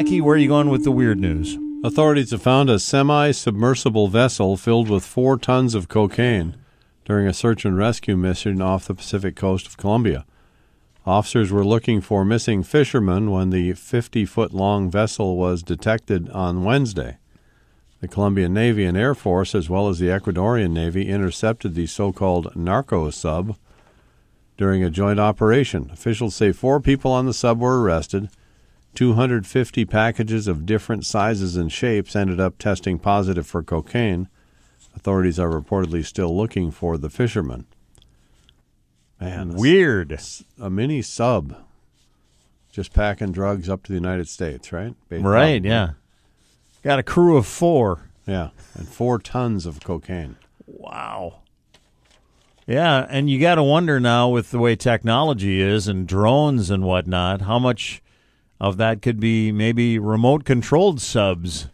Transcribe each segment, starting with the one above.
Mackey, where are you going with the weird news? Authorities have found a semi submersible vessel filled with four tons of cocaine during a search and rescue mission off the Pacific coast of Colombia. Officers were looking for missing fishermen when the 50 foot long vessel was detected on Wednesday. The Colombian Navy and Air Force, as well as the Ecuadorian Navy, intercepted the so called narco sub during a joint operation. Officials say four people on the sub were arrested. 250 packages of different sizes and shapes ended up testing positive for cocaine. Authorities are reportedly still looking for the fishermen. Man, Weird. a mini sub just packing drugs up to the United States, right? Ba- Right, yeah. Got a crew of four. Yeah, and four tons of cocaine. Wow. Yeah, and you got to wonder now with the way technology is and drones and whatnot, how much of that could be maybe remote controlled subs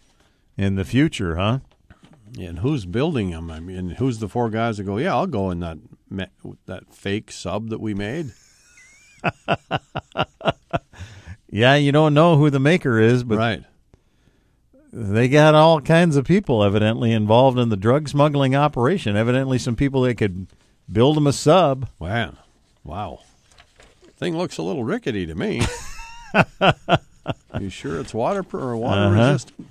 in the future, huh? And who's building them? I mean, who's the four guys that go? Yeah, I'll go in that that fake sub that we made. Yeah, you don't know who the maker is, but right. they got all kinds of people evidently involved in the drug smuggling operation. Evidently, some people that could build them a sub. Wow. Wow. Thing looks a little rickety to me. you sure it's waterproof or water Uh-huh. resistant?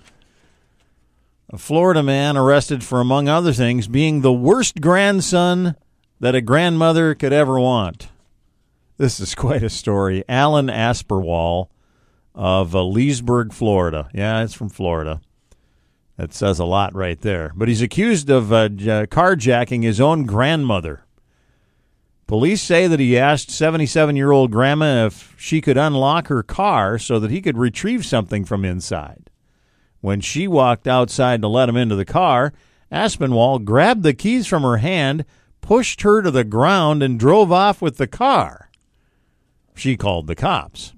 A Florida man arrested for, among other things, being the worst grandson that a grandmother could ever want. This is quite a story. Alan Aspinwall of uh, Leesburg, Florida. Yeah, it's from Florida. That says a lot right there. But he's accused of uh, carjacking his own grandmother. Police say that he asked 77 year old grandma if she could unlock her car so that he could retrieve something from inside. When she walked outside to let him into the car, Aspinwall grabbed the keys from her hand, pushed her to the ground, and drove off with the car. She called the cops.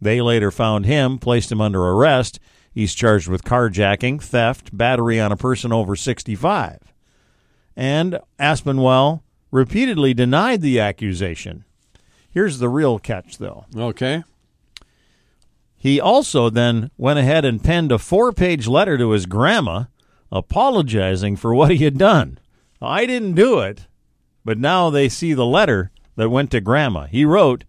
They later found him, placed him under arrest. He's charged with carjacking, theft, battery on a person over 65. And Aspinwall repeatedly denied the accusation. Here's the real catch, though. Okay. He also then went ahead and penned a four page letter to his grandma apologizing for what he had done. I didn't do it, but now they see the letter that went to grandma. He wrote,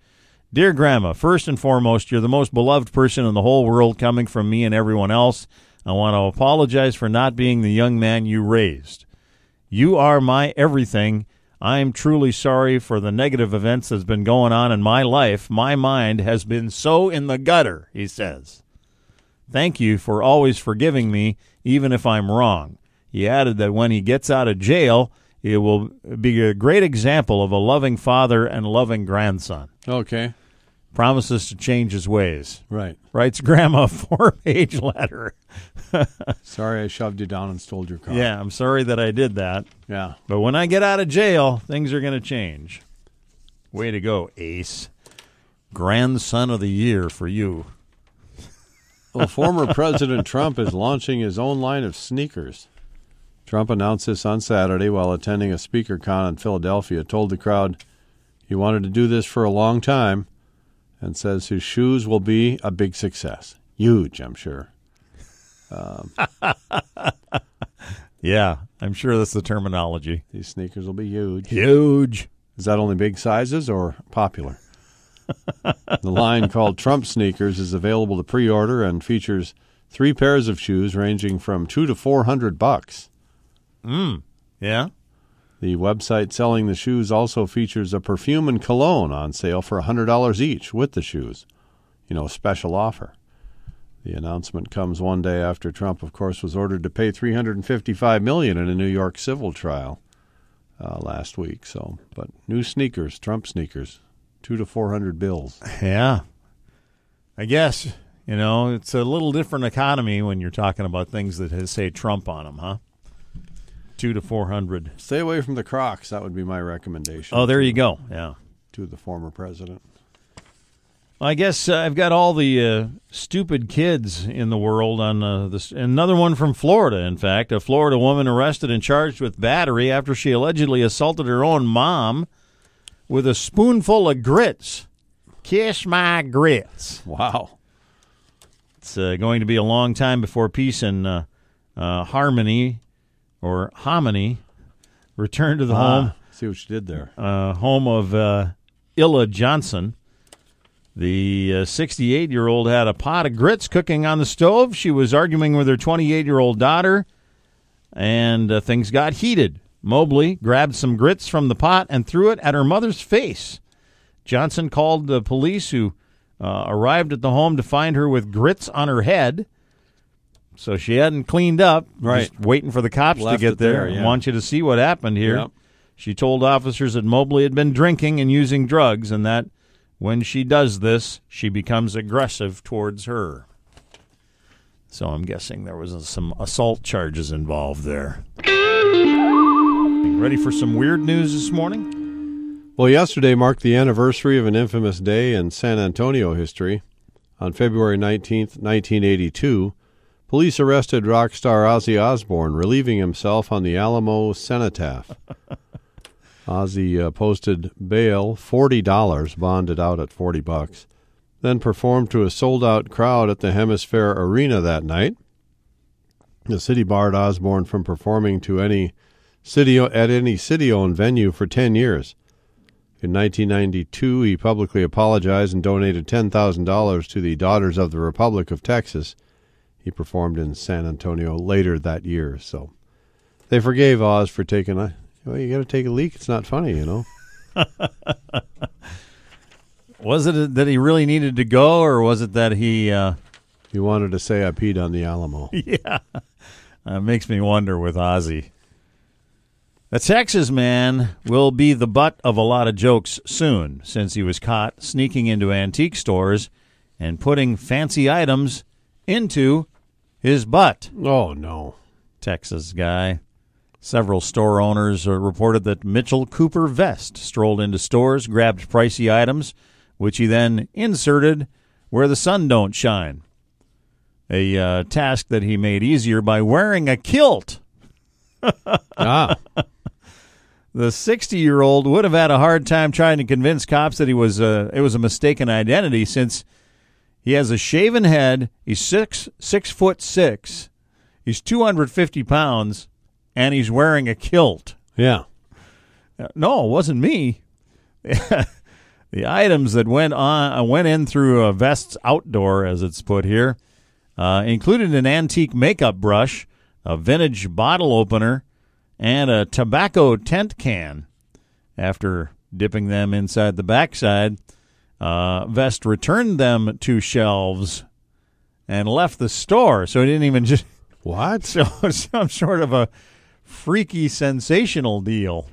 Dear Grandma, first and foremost, you're the most beloved person in the whole world coming from me and everyone else. I want to apologize for not being the young man you raised. You are my everything. I am truly sorry for the negative events that's been going on in my life. My mind has been so in the gutter, he says. Thank you for always forgiving me, even if I'm wrong. He added that when he gets out of jail, it will be a great example of a loving father and loving grandson. Okay. Promises to change his ways. Right. Writes grandma a four page letter. Sorry I shoved you down and stole your car. Yeah, I'm sorry that I did that. Yeah. But when I get out of jail, things are going to change. Way to go, Ace. Grandson of the year for you. Well, former President Trump is launching his own line of sneakers. Trump announced this on Saturday while attending a Sneaker Con in Philadelphia, told the crowd he wanted to do this for a long time, and says his shoes will be a big success. Huge, I'm sure. Yeah, I'm sure that's the terminology. These sneakers will be huge. Huge. Is that only big sizes or popular? the line called Trump Sneakers is available to pre-order and features three pairs of shoes ranging from two to four hundred bucks. Mm. Yeah. The website selling the shoes also features a perfume and cologne on sale for $100 each with the shoes. You know, special offer. The announcement comes one day after Trump, of course, was ordered to pay $355 million in a New York civil trial uh, last week. So, but new sneakers, Trump sneakers, two to 400 bills. Yeah. I guess, you know, it's a little different economy when you're talking about things that say Trump on them, huh? Two to 400. Stay away from the Crocs. That would be my recommendation. Oh, there you go. Yeah. To the former president. I guess uh, I've got all the uh, stupid kids in the world on uh, this. Another one from Florida, in fact. A Florida woman arrested and charged with battery after she allegedly assaulted her own mom with a spoonful of grits. Kiss my grits. Wow. It's uh, going to be a long time before peace and uh, uh, harmony or hominy return to the home Ah, see what you did there. uh, home of uh, Illa Johnson. The 68 year old had a pot of grits cooking on the stove. She was arguing with her 28 year old daughter, and uh, things got heated. Mobley grabbed some grits from the pot and threw it at her mother's face. Johnson called the police, who uh, arrived at the home to find her with grits on her head. So she hadn't cleaned up, Right. just waiting for the cops Left to get there, there. yeah. Want you to see what happened here. Yep. She told officers that Mobley had been drinking and using drugs, and that when she does this, she becomes aggressive towards her. So I'm guessing there was some assault charges involved there. Ready for some weird news this morning? Well, yesterday marked the anniversary of an infamous day in San Antonio history. On February 19th, 1982, police arrested rock star Ozzy Osbourne, relieving himself on the Alamo Cenotaph. Ozzy uh, posted bail $40, bonded out at 40 bucks, then performed to a sold-out crowd at the HemisFair Arena that night. The city barred Osbourne from performing to any city at any city-owned venue for 10 years. In 1992, he publicly apologized and donated $10,000 to the Daughters of the Republic of Texas. He performed in San Antonio later that year, so they forgave Oz for taking a. Well, you got to take a leak. It's not funny, you know. Was it that he really needed to go, or was it that he? Uh, He wanted to say I peed on the Alamo. yeah, uh, makes me wonder with Ozzy. The Texas man will be the butt of a lot of jokes soon, since he was caught sneaking into antique stores and putting fancy items into his butt. Oh no! Texas guy. Several store owners uh, reported that Mitchell Cooper Vest strolled into stores, grabbed pricey items, which he then inserted where the sun don't shine. A uh, task that he made easier by wearing a kilt. ah, The 60-year-old would have had a hard time trying to convince cops that he was uh, it was a mistaken identity since he has a shaven head. He's six six foot six. He's 250 pounds, and he's wearing a kilt. yeah. Uh, No, it wasn't me. the items that went on uh, went in through a vest's outdoor, as it's put here, uh, included an antique makeup brush, a vintage bottle opener, and a tobacco tent can. After dipping them inside the backside, uh, Vest returned them to shelves and left the store. So he didn't even just What? so some sort of a freaky sensational deal.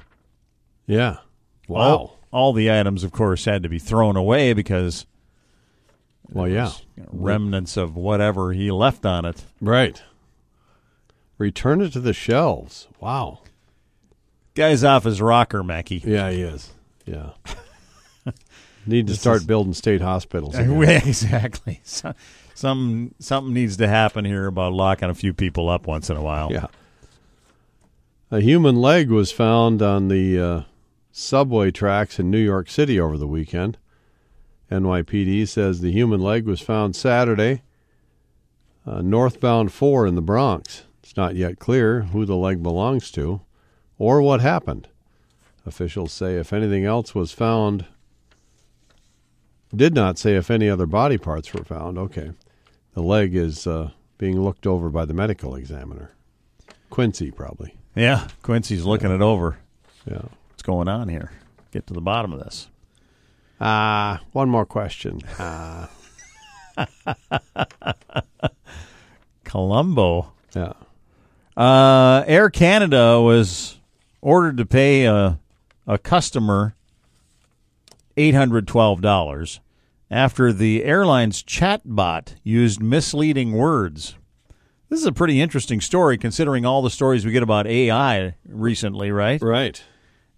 Yeah. Wow. All, all the items, of course, had to be thrown away because well, yeah. remnants of whatever he left on it. Right. Return it to the shelves. Wow. Guy's off his rocker, Mackie. Yeah, he is. Yeah. Need to This start is- building state hospitals. again. exactly. So, some something needs to happen here about locking a few people up once in a while. Yeah. A human leg was found on the uh, subway tracks in New York City over the weekend. NYPD says the human leg was found Saturday, uh, northbound 4 in the Bronx. It's not yet clear who the leg belongs to or what happened. Officials say if anything else was found, did not say if any other body parts were found. Okay. The leg is uh, being looked over by the medical examiner. Quincy, probably. Yeah, Quincy's looking it over. Yeah. What's going on here? Get to the bottom of this. Ah, one more question. Ah, Columbo. yeah. Uh, Air Canada was ordered to pay a, a customer $812 after the airline's chatbot used misleading words. This is a pretty interesting story considering all the stories we get about AI recently, right? Right.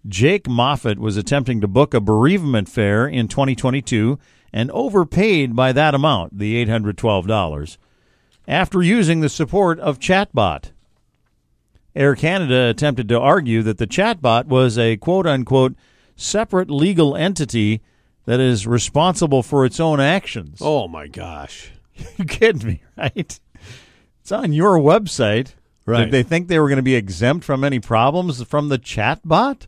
Jake Moffat was attempting to book a bereavement fare in 2022 and overpaid by that amount, the $812, after using the support of Chatbot. Air Canada attempted to argue that the chatbot was a quote unquote separate legal entity that is responsible for its own actions. Oh my gosh. You kidding me, right? It's on your website. Right. Did they think they were going to be exempt from any problems from the chat bot?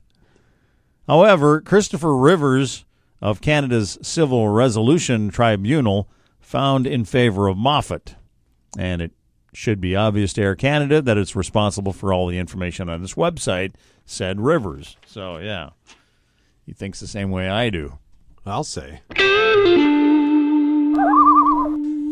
However, Christopher Rivers of Canada's Civil Resolution Tribunal found in favor of Moffat. And it should be obvious to Air Canada that it's responsible for all the information on its website, said Rivers. So, yeah, he thinks the same way I do. I'll say.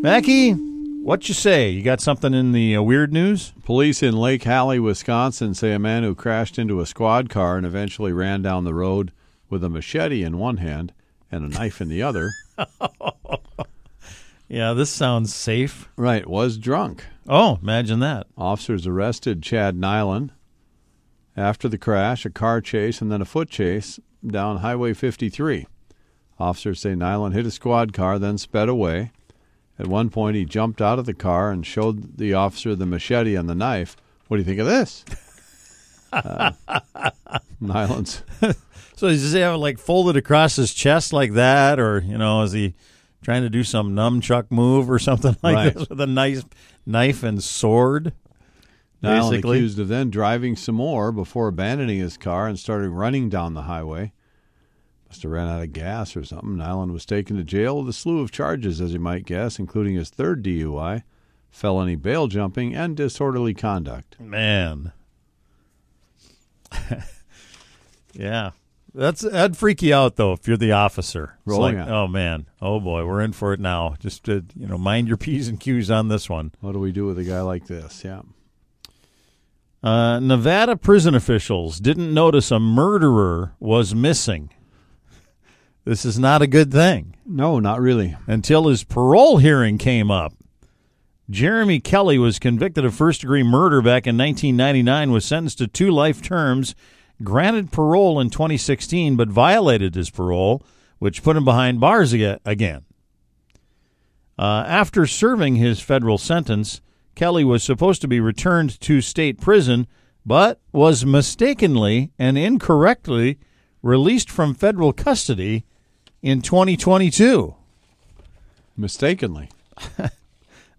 Mackie, what you say? You got something in the uh, weird news? Police in Lake Hallie, Wisconsin say a man who crashed into a squad car and eventually ran down the road with a machete in one hand and a knife in the other. Yeah, this sounds safe. Right, was drunk. Oh, imagine that. Officers arrested Chad Nyland after the crash, a car chase, and then a foot chase down Highway 53. Officers say Nyland hit a squad car, then sped away. At one point, he jumped out of the car and showed the officer the machete and the knife. What do you think of this? uh, Nyland's So does he have it like folded across his chest like that, or you know, is he trying to do some nunchuck move or something like Right. this with a nice knife and sword? Basically. accused of then driving some more before abandoning his car and started running down the highway. Must have ran out of gas or something. Nyland was taken to jail with a slew of charges, as you might guess, including his third DUI, felony bail jumping, and disorderly conduct. Man. yeah. That's that'd freak you out though if you're the officer. It's Rolling like, out. oh man, oh boy, we're in for it now. Just to, you know, mind your p's and q's on this one. What do we do with a guy like this? Yeah. Uh, Nevada prison officials didn't notice a murderer was missing. This is not a good thing No, not really. until his parole hearing came up. Jeremy Kelly was convicted of first degree murder back in 1999, was sentenced to two life terms, granted parole in 2016, but violated his parole, which put him behind bars aga- again. Uh, after serving his federal sentence, Kelly was supposed to be returned to state prison, but was mistakenly and incorrectly released from federal custody in 2022. Mistakenly.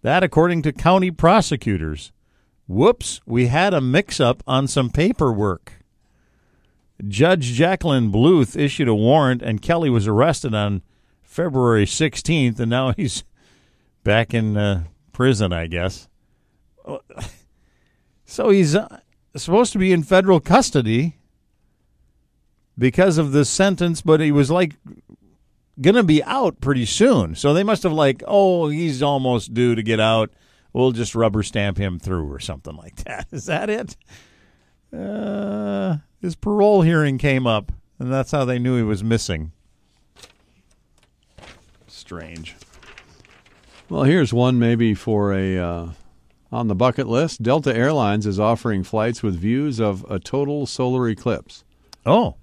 That, according to county prosecutors. Whoops, we had a mix up on some paperwork. Judge Jacqueline Bluth issued a warrant, and Kelly was arrested on February 16th, and now he's back in uh, prison, I guess. So he's uh, supposed to be in federal custody because of this sentence, but he was like going to be out pretty soon. So they must have like, oh, he's almost due to get out. We'll just rubber stamp him through or something like that. Is that it? Uh, his parole hearing came up, and that's how they knew he was missing. Strange. Well, here's one maybe for a uh, on the bucket list. Delta Airlines is offering flights with views of a total solar eclipse. Oh,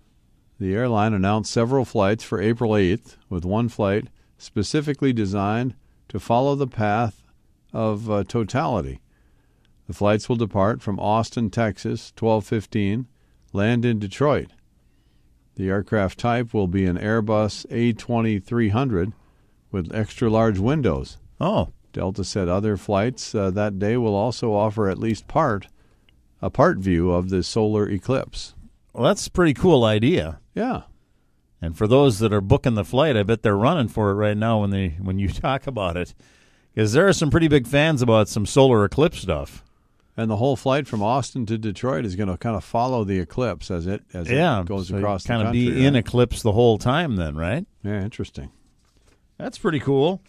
The airline announced several flights for April 8th, with one flight specifically designed to follow the path of uh, totality. The flights will depart from Austin, Texas, 12:15, land in Detroit. The aircraft type will be an Airbus A2300 with extra large windows. oh, Delta said other flights uh, that day will also offer at least part a part view of the solar eclipse. well, that's a pretty cool idea. Yeah. And for those that are booking the flight, I bet they're running for it right now when they when you talk about it, because there are some pretty big fans about some solar eclipse stuff. And the whole flight from Austin to Detroit is going to kind of follow the eclipse as it as yeah, it goes so across kind the of country. be in eclipse the whole time, then, right? yeah, interesting. That's pretty cool.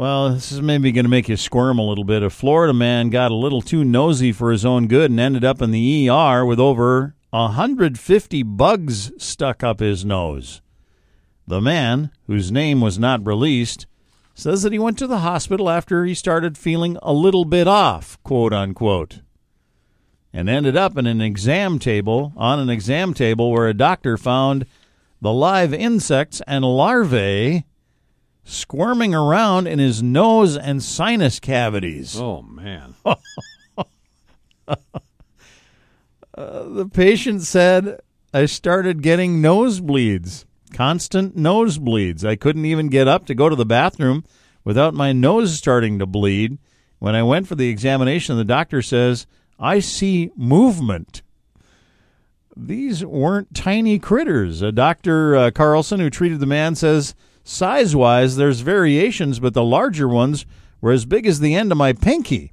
Well, this is maybe going to make you squirm a little bit. A Florida man got a little too nosy for his own good and ended up in the ER with over 150 bugs stuck up his nose. The man, whose name was not released, says that he went to the hospital after he started feeling a little bit off, quote unquote, and ended up in an exam table, on an exam table where a doctor found the live insects and larvae squirming around in his nose and sinus cavities. Oh man. The patient said, I started getting nosebleeds, constant nosebleeds. I couldn't even get up to go to the bathroom without my nose starting to bleed. When I went for the examination, the doctor says, I see movement. These weren't tiny critters. Uh, Dr. Uh, Carlson, who treated the man, says size wise, there's variations, but the larger ones were as big as the end of my pinky.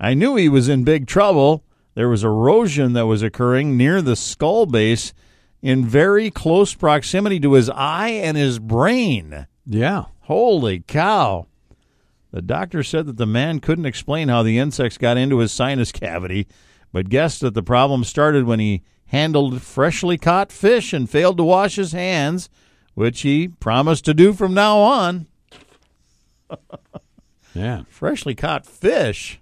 I knew he was in big trouble. There was erosion that was occurring near the skull base in very close proximity to his eye and his brain. Yeah. Holy cow. The doctor said that the man couldn't explain how the insects got into his sinus cavity, but guessed that the problem started when he handled freshly caught fish and failed to wash his hands, which he promised to do from now on. Yeah. Freshly caught fish.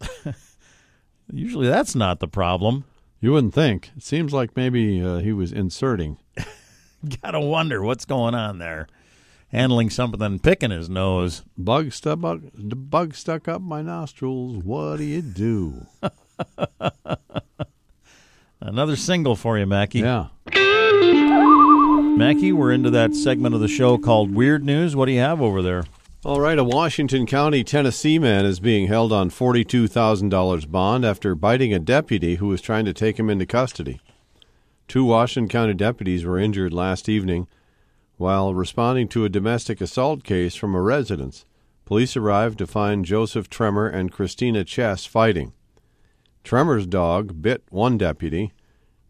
Usually that's not the problem. You wouldn't think. It seems like maybe uh, he was inserting. Gotta wonder what's going on there. Handling something and picking his nose. Bug stuck up, the bug stuck up my nostrils. What do you do? Another single for you, Mackie. Yeah. Mackie, we're into that segment of the show called Weird News. What do you have over there? All right, a Washington County, Tennessee man is being held on $42,000 bond after biting a deputy who was trying to take him into custody. Two Washington County deputies were injured last evening while responding to a domestic assault case from a residence. Police arrived to find Joseph Tremor and Christina Chess fighting. Tremor's dog bit one deputy.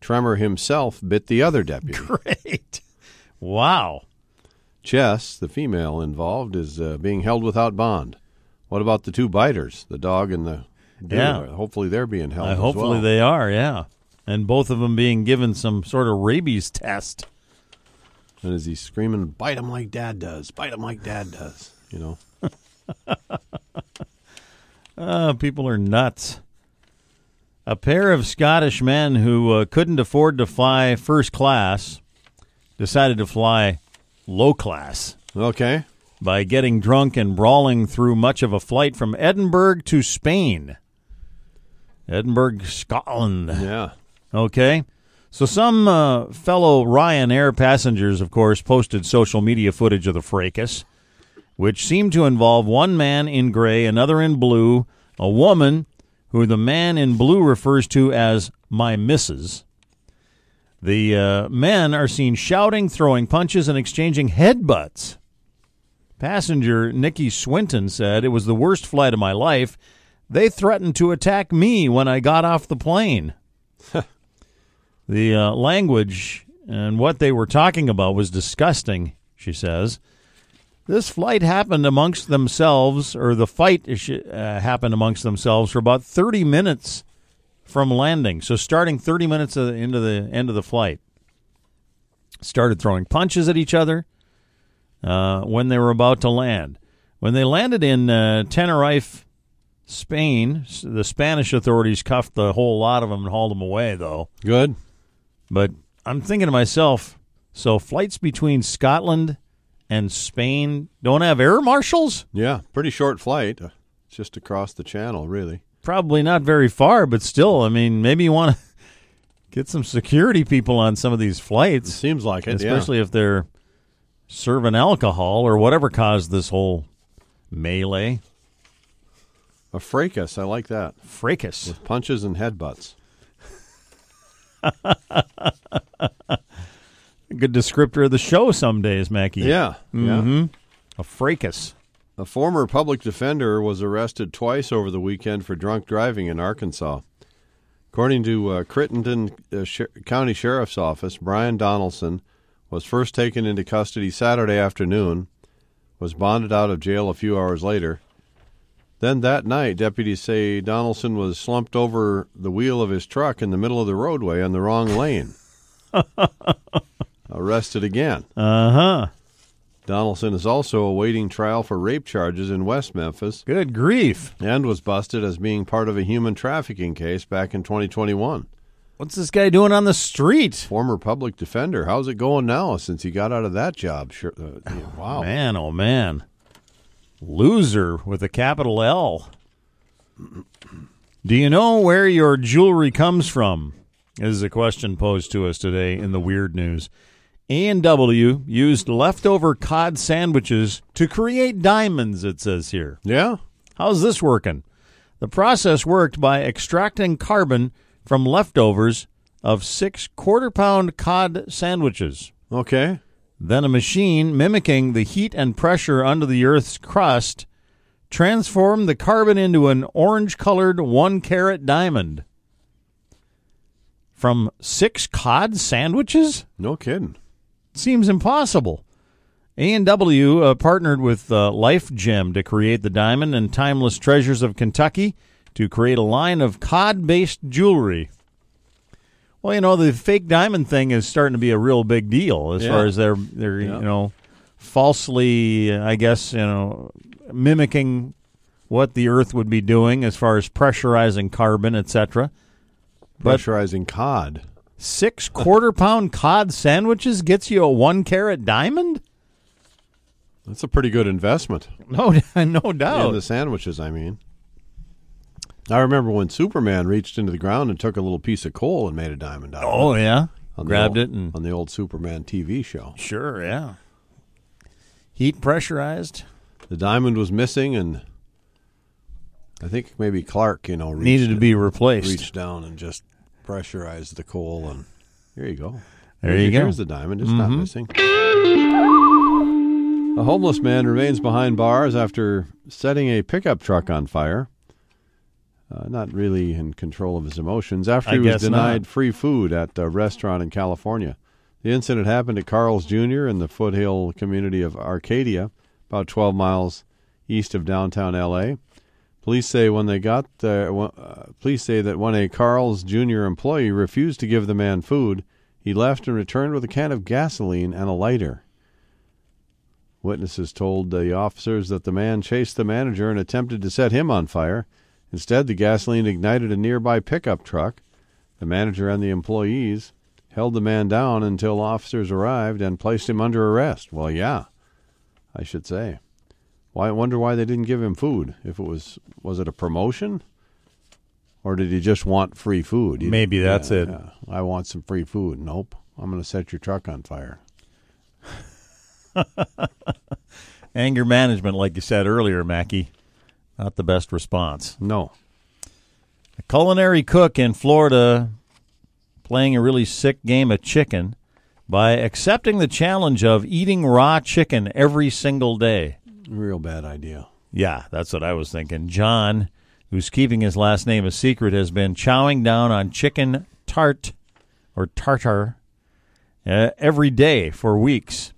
Tremor himself bit the other deputy. Great. Wow. Chess, the female involved, is uh, being held without bond. What about the two biters, the dog and the dude? Yeah. Hopefully they're being held. Uh, hopefully well. they are, yeah. And both of them being given some sort of rabies test. And as he's screaming, "Bite him like Dad does! Bite him like Dad does!" You know. Uh, people are nuts. A pair of Scottish men who uh, couldn't afford to fly first class decided to fly low class Okay. by getting drunk and brawling through much of a flight from Edinburgh to Spain. Edinburgh, Scotland. Yeah. Okay. So some uh, fellow Ryanair passengers, of course, posted social media footage of the fracas, which seemed to involve one man in gray, another in blue, a woman who the man in blue refers to as my missus. The uh, men are seen shouting, throwing punches, and exchanging headbutts. Passenger Nikki Swinton said, It was the worst flight of my life. They threatened to attack me when I got off the plane. the uh, language and what they were talking about was disgusting, she says. This flight happened amongst themselves, or the fight uh, happened amongst themselves for about 30 minutes from landing. So, starting 30 minutes of- into the end of the flight, started throwing punches at each other uh, when they were about to land. When they landed in uh, Tenerife, Spain, the Spanish authorities cuffed the whole lot of them and hauled them away, though. Good. But I'm thinking to myself, so flights between Scotland and Spain don't have air marshals? Yeah. Pretty short flight. Uh, just across the channel, really. Probably not very far, but still, I mean, maybe you want to get some security people on some of these It flights, seems like it. especially if they're serving alcohol or whatever caused this whole melee. A fracas. I like that. Fracas. With punches and headbutts. Good descriptor of the show some days, Mackie. Yeah. Yeah. hmm A fracas. A former public defender was arrested twice over the weekend for drunk driving in Arkansas. According to uh, Crittenden uh, Sher- County Sheriff's Office, Brian Donaldson was first taken into custody Saturday afternoon, was bonded out of jail a few hours later. Then that night, deputies say Donaldson was slumped over the wheel of his truck in the middle of the roadway on the wrong lane. Arrested again. Uh huh. Donaldson is also awaiting trial for rape charges in West Memphis Good grief. and was busted as being part of a human trafficking case back in 2021. What's this guy doing on the street? Former public defender. How's it going now since he got out of that job? Sure. Uh, wow. Man, oh man. Loser with a capital L. Do you know where your jewelry comes from? Is a question posed to us today in the weird news. A&W used leftover cod sandwiches to create diamonds, it says here. Yeah. How's this working? The process worked by extracting carbon from leftovers of six quarter pound cod sandwiches. Okay. Then a machine mimicking the heat and pressure under the Earth's crust transformed the carbon into an orange colored one carat diamond. From six cod sandwiches? No kidding. Seems impossible. A&W uh, partnered with uh, LifeGem to create the diamond and timeless treasures of Kentucky to create a line of cod-based jewelry. Well, you know, the fake diamond thing is starting to be a real big deal as Yeah. far as they're they're Yeah. you know falsely, I guess you know, mimicking what the Earth would be doing as far as pressurizing carbon, etc. Pressurizing cod. Six quarter pound cod sandwiches gets you a one carat diamond? That's a pretty good investment. No, no doubt. In the sandwiches, I mean. I remember when Superman reached into the ground and took a little piece of coal and made a diamond out of oh it. yeah, On grabbed old- it and on the old Superman TV show. sure, yeah. Heat pressurized The diamond was missing, and I think maybe Clark, you know, reached needed to be replaced. reached down and just pressurized the coal, and here you go. There you go. Here's the diamond. It's not Mhm. missing. A homeless man remains behind bars after setting a pickup truck on fire. Uh, not really in control of his emotions after I he was denied not. free food at a restaurant in California. The incident happened at Carl's Jr. in the foothill community of Arcadia, about 12 miles east of downtown LA. Police say when they got there, uh, police say that when a Carl's Jr. employee refused to give the man food, he left and returned with a can of gasoline and a lighter. Witnesses told the officers that the man chased the manager and attempted to set him on fire. Instead, the gasoline ignited a nearby pickup truck. The manager and the employees held the man down until officers arrived and placed him under arrest. Well, yeah, I should say. Why? I wonder why they didn't give him food. If it was, was it a promotion, or did he just want free food? He- Maybe that's yeah, it. yeah. I want some free food. Nope. I'm going to set your truck on fire. Anger management, like you said earlier, Mackie, not the best response. No. A culinary cook in Florida playing a really sick game of chicken by accepting the challenge of eating raw chicken every single day. Real bad idea. Yeah, that's what I was thinking. John, who's keeping his last name a secret, has been chowing down on chicken tart or tartar uh, every day for weeks.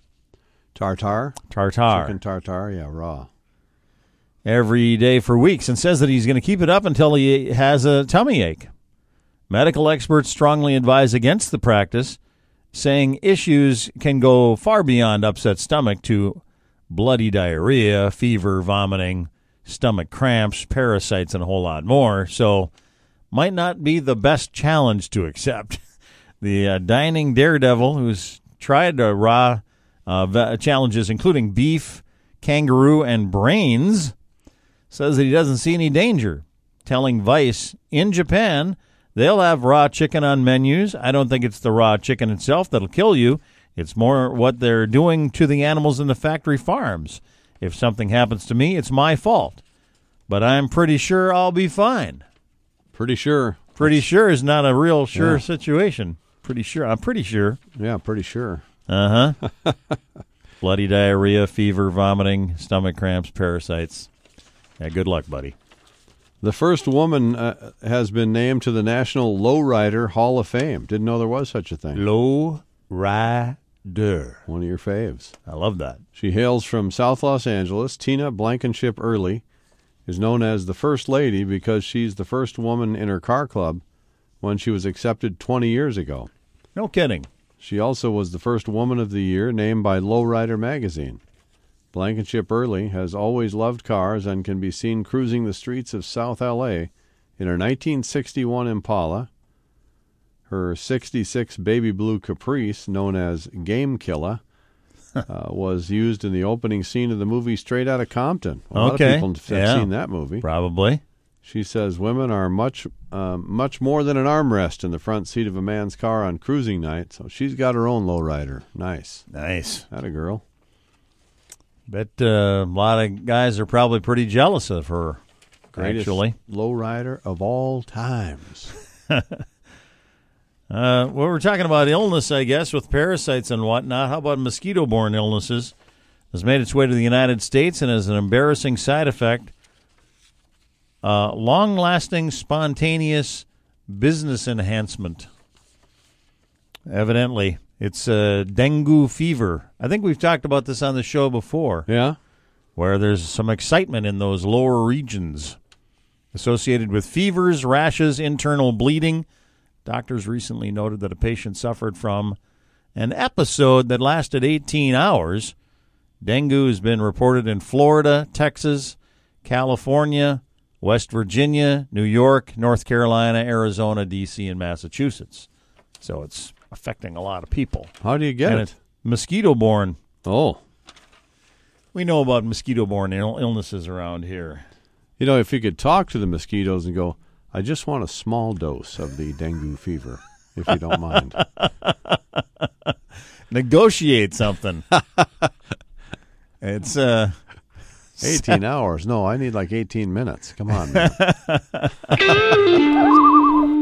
Tartar? Tartar. Chicken tartar, yeah, raw. every day for weeks and says that he's going to keep it up until he has a tummy ache. Medical experts strongly advise against the practice, saying issues can go far beyond upset stomach to bloody diarrhea, fever, vomiting, stomach cramps, parasites, and a whole lot more. So, might not be the best challenge to accept. The uh, dining daredevil, who's tried uh, raw uh, challenges, including beef, kangaroo, and brains, says that he doesn't see any danger. Telling Vice in Japan, they'll have raw chicken on menus. I don't think it's the raw chicken itself that'll kill you. It's more what they're doing to the animals in the factory farms. If something happens to me, it's my fault. But I'm pretty sure I'll be fine. Pretty sure. Pretty sure is not a real sure Yeah. situation. Pretty sure. I'm pretty sure. Yeah, pretty sure. Uh huh. Bloody diarrhea, fever, vomiting, stomach cramps, parasites. Yeah, good luck, buddy. The first woman uh, has been named to the National Lowrider Hall of Fame. Didn't know there was such a thing. Low rider. One of your faves. I love that. She hails from South Los Angeles. Tina Blankenship Early is known as the First Lady because she's the first woman in her car club when she was accepted 20 years ago. No kidding. She also was the first woman of the year named by Lowrider magazine. Blankenship Early has always loved cars and can be seen cruising the streets of South LA in her 1961 Impala, her 66 baby blue Caprice, known as Game Killer, uh, was used in the opening scene of the movie Straight Outta Compton. A lot Okay, of people have yeah. seen that movie. Probably. She says women are much, uh, much more than an armrest in the front seat of a man's car on cruising night. So she's got her own lowrider. Nice. Nice. That a girl. Bet uh, a lot of guys are probably pretty jealous of her. Greatest Actually, lowrider of all times. uh, well, we're talking about illness, I guess, with parasites and whatnot. How about mosquito-borne illnesses? Has made its way to the United States and has an embarrassing side effect: uh, long-lasting, spontaneous business enhancement. Evidently, it's uh, dengue fever. I think we've talked about this on the show before. Yeah. where there's some excitement in those lower regions associated with fevers, rashes, internal bleeding. Doctors recently noted that a patient suffered from an episode that lasted 18 hours. Dengue has been reported in Florida, Texas, California, West Virginia, New York, North Carolina, Arizona, D.C., and Massachusetts. So it's affecting a lot of people. How do you get and it? mosquito borne. Oh, We know about mosquito borne Ill- illnesses around here. you know, if you could talk to the mosquitoes and go, I just want a small dose of the dengue fever, if you don't mind. negotiate something. it's uh 18 hours. No, I need like 18 minutes. Come on. Man.